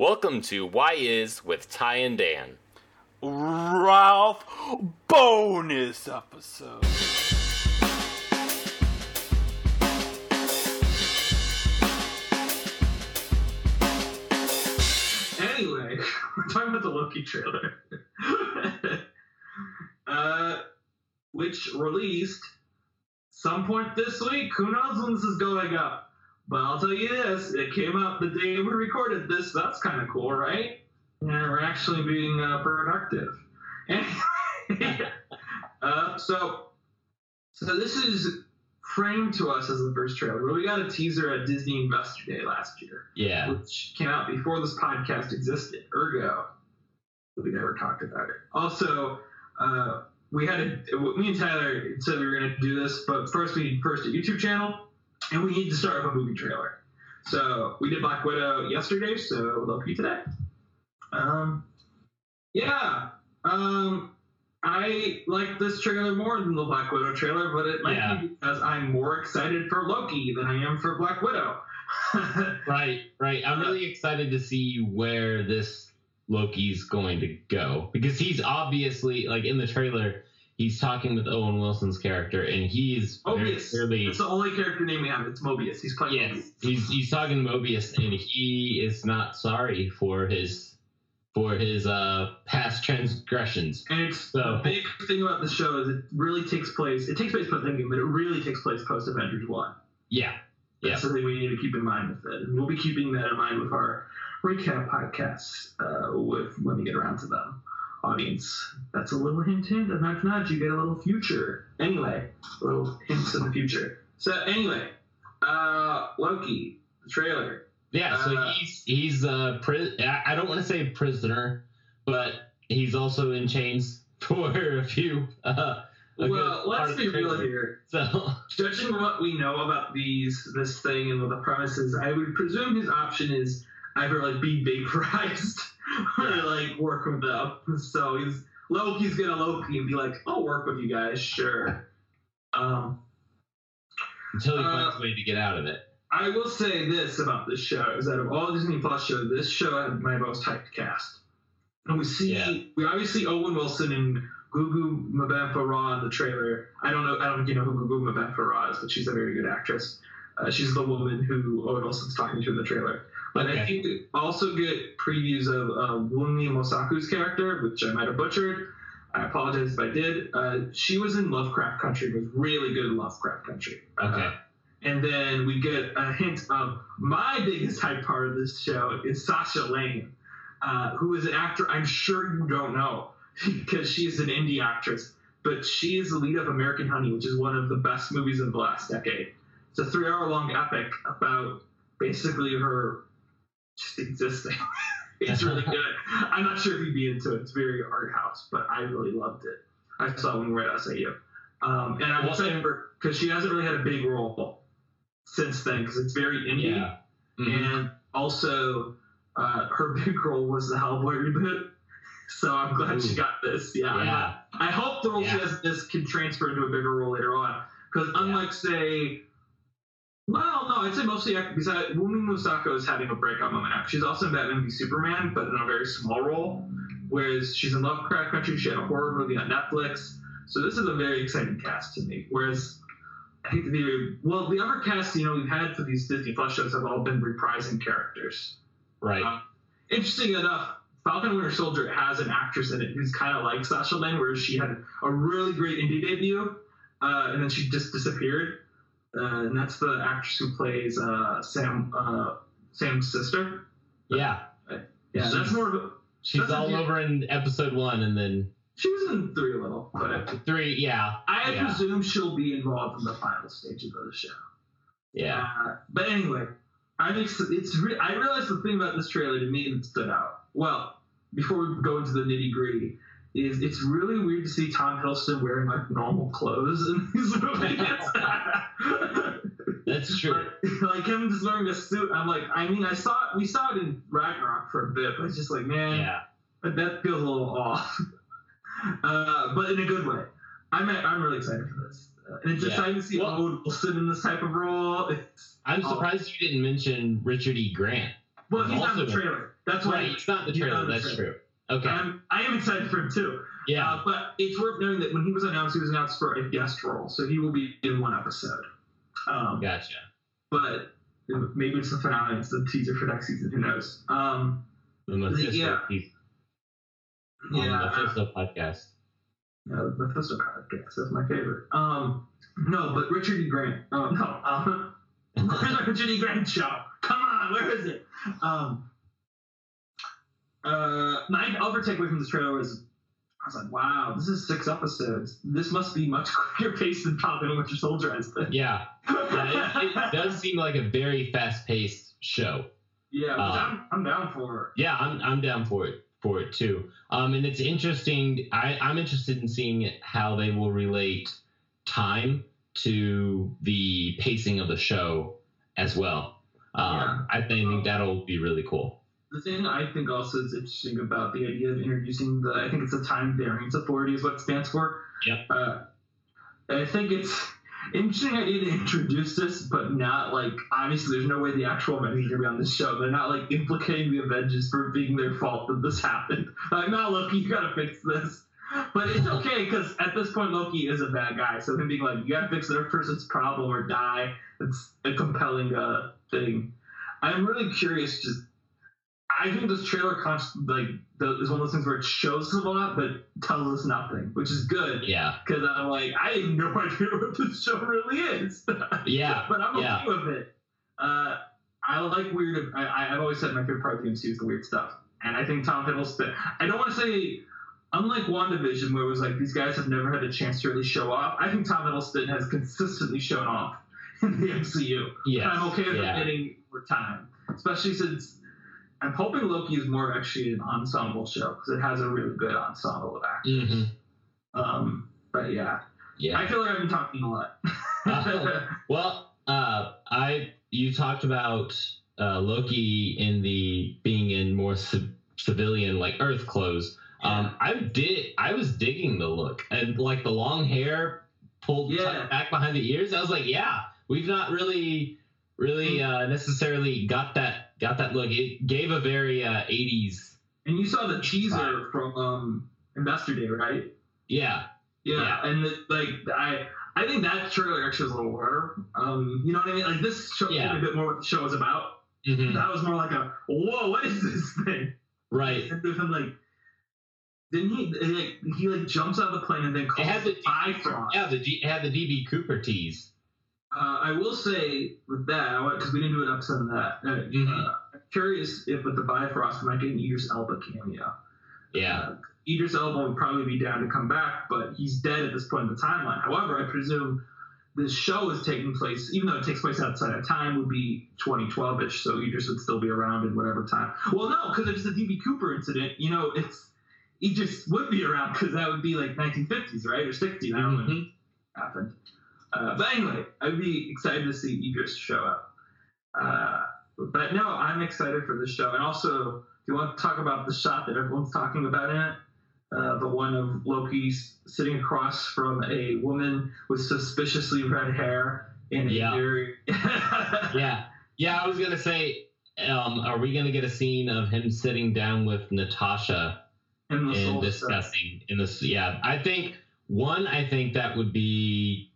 Welcome to Why Is with Ty and Dan. Ralph bonus episode. Anyway, we're talking about the Loki trailer, uh, which released some point this week. Who knows when this is going up? But I'll tell you this: it came out the day we recorded this. That's kind of cool, right? And we're actually being uh, productive. Uh, so, so this is framed to us as the first trailer. But we got a teaser at Disney Investor Day last year Yeah. which came out before this podcast existed. Ergo, we never talked about it. Also, uh, we had a, me and Tyler said we were going to do this, but first we need first a YouTube channel, and we need to start with a movie trailer. So we did Black Widow yesterday, so Loki today. Um, yeah. Um, I like this trailer more than the Black Widow trailer, but it might Yeah. be because I'm more excited for Loki than I am for Black Widow. Right, right. I'm really excited to see where this Loki's going to go because he's obviously like in the trailer. He's talking with Owen Wilson's character, and he's Mobius. clearly It's the only character name we have. It's Mobius. He's playing yes, Mobius. he's he's talking to Mobius, and he is not sorry for his for his uh past transgressions. And it's So- the big thing about the show is it really takes place. It takes place post Endgame, but it really takes place post Avengers One. Yeah, yeah. That's something we need to keep in mind with it, and we'll be keeping that in mind with our recap podcasts uh, with when we get around to them. Audience, that's a little hint, hint, and nudge, nudge. You get a little future. Anyway, little hints in the future. So anyway, uh, Loki, the trailer. Yeah, so Uh, he's he's a pri- I I don't want to say prisoner, but he's also in chains for a few. Uh, a Well, let's be real here. So judging what we know about these this thing and what the premise is, I would presume his option is either like be vaporized like work with them. So he's Loki's gonna Loki and be like, I'll work with you guys, sure. Um, until he Uh, finds a way to get out of it. I will say this about this show is that of all Disney Plus shows, this show had my most hyped cast. And we see Yeah. we obviously Owen Wilson and Gugu Mbatha Raw in the trailer. I don't know I don't think you know who Gugu Mbatha Raw is, but she's a very good actress. Uh, she's the woman who Owen Wilson's talking to in the trailer. But I think we also get previews of uh, Wunmi Mosaku's character, which I might have butchered. I apologize if I did. Uh, she was in Lovecraft Country, was really good in Lovecraft Country. Uh, Okay. and then we get a hint of my biggest hype part of this show is Sasha Lane, uh, who is an actor I'm sure you don't know because she is an indie actress, but she is the lead of American Honey, which is one of the best movies of the last decade. It's a three hour long epic about basically her just existing. it's really good. I'm not sure if you'd be into it. It's very art house, but I really loved it. I saw it when we were at SAU. Um, and Well, excited for because she hasn't really had a big role since then because it's very indie. Yeah. Mhm. And also, uh, her big role was the Hellboy reboot. So I'm glad she got this. Yeah. Yeah. I hope the role she has this can transfer into a bigger role later on. Because unlike, say, well, no, I'd say mostly because Wunmi Mosaku is having a breakout moment now. She's also in Batman v Superman, but in a very small role. Whereas she's in Lovecraft Country, she had a horror movie on Netflix. So this is a very exciting cast to me. Whereas I think the well, the other casts you know we've had for these Disney Plus shows have all been reprising characters. Right. Uh, interesting enough, Falcon Winter Soldier has an actress in it who's kind of like Sasha Lane, where she had a really great indie debut, uh, and then she just disappeared. Uh, and that's the actress who plays uh, Sam uh, Sam's sister. yeah. Yeah, She's- that's more of a. She's a all few- over in episode one, and then She was in three a little, but three. Yeah. I Yeah. presume she'll be involved in the final stages of the show. Yeah. Uh, but anyway, I'm ex- it's re- I realized the thing about this trailer to me that stood out. Well, before we go into the nitty gritty, is it's really weird to see Tom Hiddleston wearing like normal clothes in these movies. That's true. like him just wearing a suit. I'm like, I mean, I saw it. We saw it in Ragnarok for a bit, but it's just like, man, Yeah. that, that feels a little off. uh, but in a good way. I'm I'm really excited for this. Uh, and it's Yeah. exciting to see Well- Owen Wilson in this type of role. It's, I'm Oh. surprised you didn't mention Richard E. Grant. well, he's not in the trailer. That's why Right, it's not the he's trailer. not in the That's trailer. true. Okay. I'm, I am excited for him too. Yeah. Uh, but it's worth noting that when he was announced, he was announced for a guest role, so he will be in one episode. Um, Gotcha. But maybe it's the finale. It's the teaser for next season. Who knows? Um, The Mephisto yeah. piece on yeah, the Mephisto podcast. Yeah, the Mephisto podcast. That's my favorite. Um, no, but Richard E. Grant. Oh no, um, Richard E. Grant show? Come on, where is it? Um, uh, my other takeaway from this trailer was, I was like, wow, this is six episodes. This must be much quicker paced than Falcon and Winter Soldier has been. Yeah. yeah it, it does seem like a very fast paced show. Yeah, Uh, I'm, I'm down for. It. Yeah, I'm I'm down for it for it too. Um, and it's interesting. I I'm interested in seeing how they will relate time to the pacing of the show as well. Um, I think that'll be really cool. The thing I think also is interesting about the idea of introducing the, I think it's the Time Variance Authority is what it stands for. Yeah. Uh, I think it's interesting idea to introduce this, but not like obviously there's no way the actual Avengers are gonna be on this show. They're not like implicating the Avengers for being their fault that this happened. Like, no, Loki, you gotta fix this. But it's okay because at this point Loki is a bad guy, so him being like, you gotta fix their person's problem or die, it's a compelling uh, thing. I'm really curious. Just, I think this trailer const- like the, is one of those things where it shows us a lot but tells us nothing, which is good Yeah. because I'm like, I have no idea what this show really is. Yeah. but I'm okay yeah. with it. Uh, I like weird. I, I've always said my favorite part of the MCU is the weird stuff, and I think Tom Hiddleston. I don't want to say, unlike WandaVision, where it was like these guys have never had a chance to really show off. I think Tom Hiddleston has consistently shown off in the MCU. Yes. And I'm okay with yeah. it getting more time, especially since I'm hoping Loki is more actually an ensemble show because it has a really good ensemble of actors. hmm Um, but yeah, Yeah. I feel like I've been talking a lot. Uh, Well, uh, I you talked about uh, Loki in the being in more ci- civilian like Earth clothes. Um, I did. I was digging the look and like the long hair pulled Yeah. back behind the ears. I was like, yeah, we've not really, really uh, necessarily got that got that look. It gave a very uh, 80s. and you saw the teaser from um, Investor Day, right? Yeah, Yeah, Yeah. and the, like I, I think that trailer actually was a little harder. Um, you know what I mean? Like this show Yeah. a bit more what the show was about. Mhm. That was more like a whoa, what is this thing? right. And him like, didn't he? Like, he like jumps out of the plane and then It calls had the it Bifrost. yeah the D, it had the DB Cooper tease. Uh, I will say with that because we didn't do an episode on that. Uh, Mhm. uh, I'm curious if with the Bifrost we might get an Idris Elba cameo. Yeah. Uh, Idris Elba would probably be down to come back, but he's dead at this point in the timeline. However, I presume this show is taking place, even though it takes place outside of time, would be 2012-ish, so Idris would still be around in whatever time. Well, no, because it's the DB Cooper incident. You know, it's Idris would be around because that would be like 1950s, right, or 60s. I don't know when Mhm. it happened. Uh, but anyway, I'd be excited to see Idris show up. Uh, but no, I'm excited for this show, and also. Do you want to talk about the shot that everyone's talking about in it? Uh, the one of Loki sitting across from a woman with suspiciously red hair in a Yeah. very Yeah, yeah. I was gonna say, um, are we gonna get a scene of him sitting down with Natasha in the and discussing in this? Yeah, I think one. I think that would be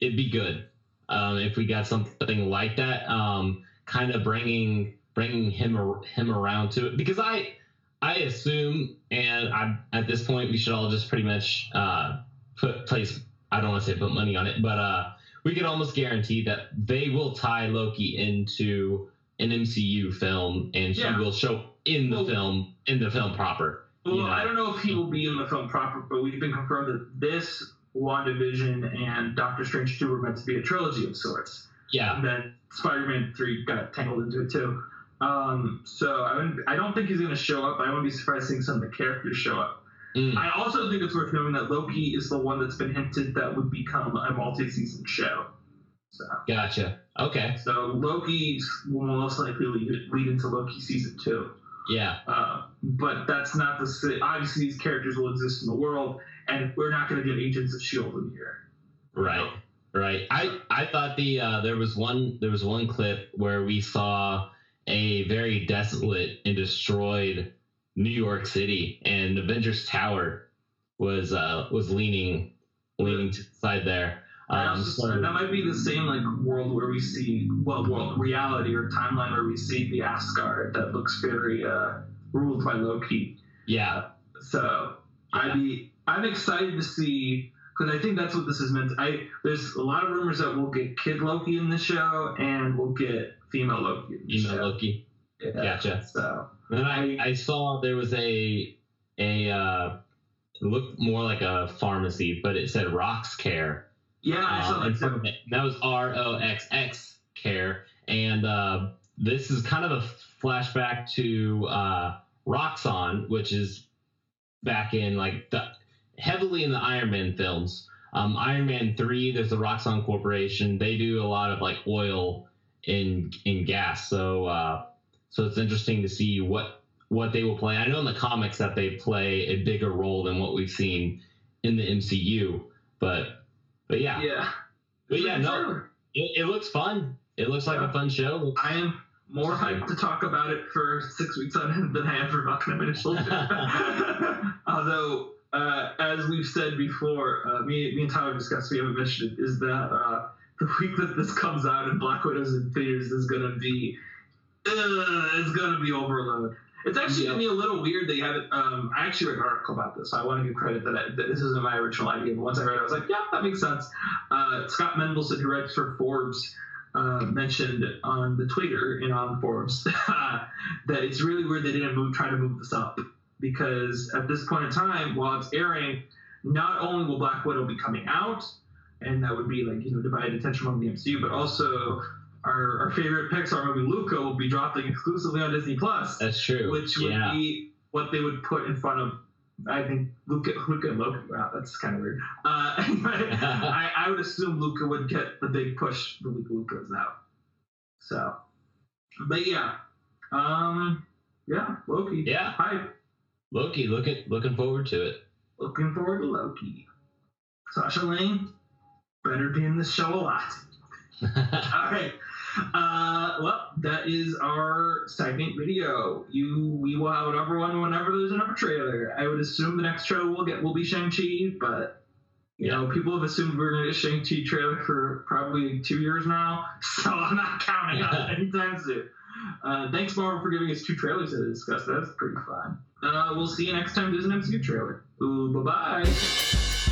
it'd be good um, if we got something like that. Um, kind of bringing bringing him him around to it because I I assume and I at this point we should all just pretty much uh, put place. I don't want to say put money on it, but uh, we can almost guarantee that they will tie Loki into an MCU film, and he Yeah. will show in the Well- film in the film proper. Well, you know? I don't know if he will be in the film proper, but we've been confirmed that this WandaVision and Doctor Strange 2 were meant to be a trilogy of sorts. Yeah, And then Spider-Man 3 got tangled into it too. Um, so I, I don't think he's going to show up. I wouldn't be surprised seeing some of the characters show up. Mm. I also think it's worth noting that Loki is the one that's been hinted that would become a multi-season show. So, gotcha. Okay, so Loki will most likely lead, lead into Loki season two. Yeah, Uh, but that's not the obviously these characters will exist in the world, and we're not going to get Agents of Shield in here. right, right. I I thought the uh, there was one there was one clip where we saw a very desolate and destroyed New York City, and Avengers Tower was uh, was leaning leaning to the side there. Um, so- that might be the same like world where we see well, world reality or timeline where we see the Asgard that looks very uh, ruled by Loki. yeah, So Yeah. I'd be I'm excited to see because I think that's what this is meant. I there's a lot of rumors that we'll get Kid Loki in the show and we'll get female Loki. In the email show. Loki. Yeah. Gotcha. So And then I, I saw there was a a uh, looked more like a pharmacy, but it said Roxx Care. Yeah, I saw um, that too. of it. And that was R O X X Care, and uh, this is kind of a flashback to uh, Roxxon, which is back in like the, heavily in the Iron Man films. Um, Iron Man three, there's the Roxxon Corporation. They do a lot of like oil in in gas. So uh, so it's interesting to see what what they will play. I know in the comics that they play a bigger role than what we've seen in the MCU, but but yeah, Yeah. but yeah, no, it, it looks fun. It looks like a fun show. I am more hyped to talk about it for six weeks on end than I am for and Winter Although, uh, as we've said before, uh, me, me and Tyler discussed, we haven't mentioned it, is that uh, the week that this comes out and Black Widow's in theaters is going to be, uh, it's going to be overload. It's actually Yeah. to be a little weird. They haven't. Um, I actually read an article about this. So I want to give credit that, I, that this isn't my original idea. But once I read it, I was like, yeah, that makes sense. Uh, Scott Mendelson, who writes for Forbes, uh, mentioned on the Twitter and on Forbes that it's really weird they didn't move, try to move this up because at this point in time, while it's airing, not only will Black Widow be coming out, and that would be like you know divided attention among the MCU, but also our, our favorite Pixar movie Luca will be dropping exclusively on Disney Plus, That's true. which would yeah. be what they would put in front of. I think Luca, Luca and Loki. Wow, that's kind of weird. Uh, I, I would assume Luca would get the big push the week Luca is out. So, but yeah, um, yeah, Loki. Yeah. hype. Loki, looking looking forward to it. Looking forward to Loki. Sasha Lane better be in this show a lot. All right. Uh, well, that is our segment video. You, we will have another one whenever there's another trailer. I would assume the next show we'll get will be Shang Chi, but you know, people have assumed we're gonna get Shang Chi trailer for probably two years now, so I'm not counting on it anytime soon. Uh, thanks, Marvel, for giving us two trailers to discuss. That's pretty fun. Uh, we'll see you next time there's an MCU trailer. Ooh, bye bye.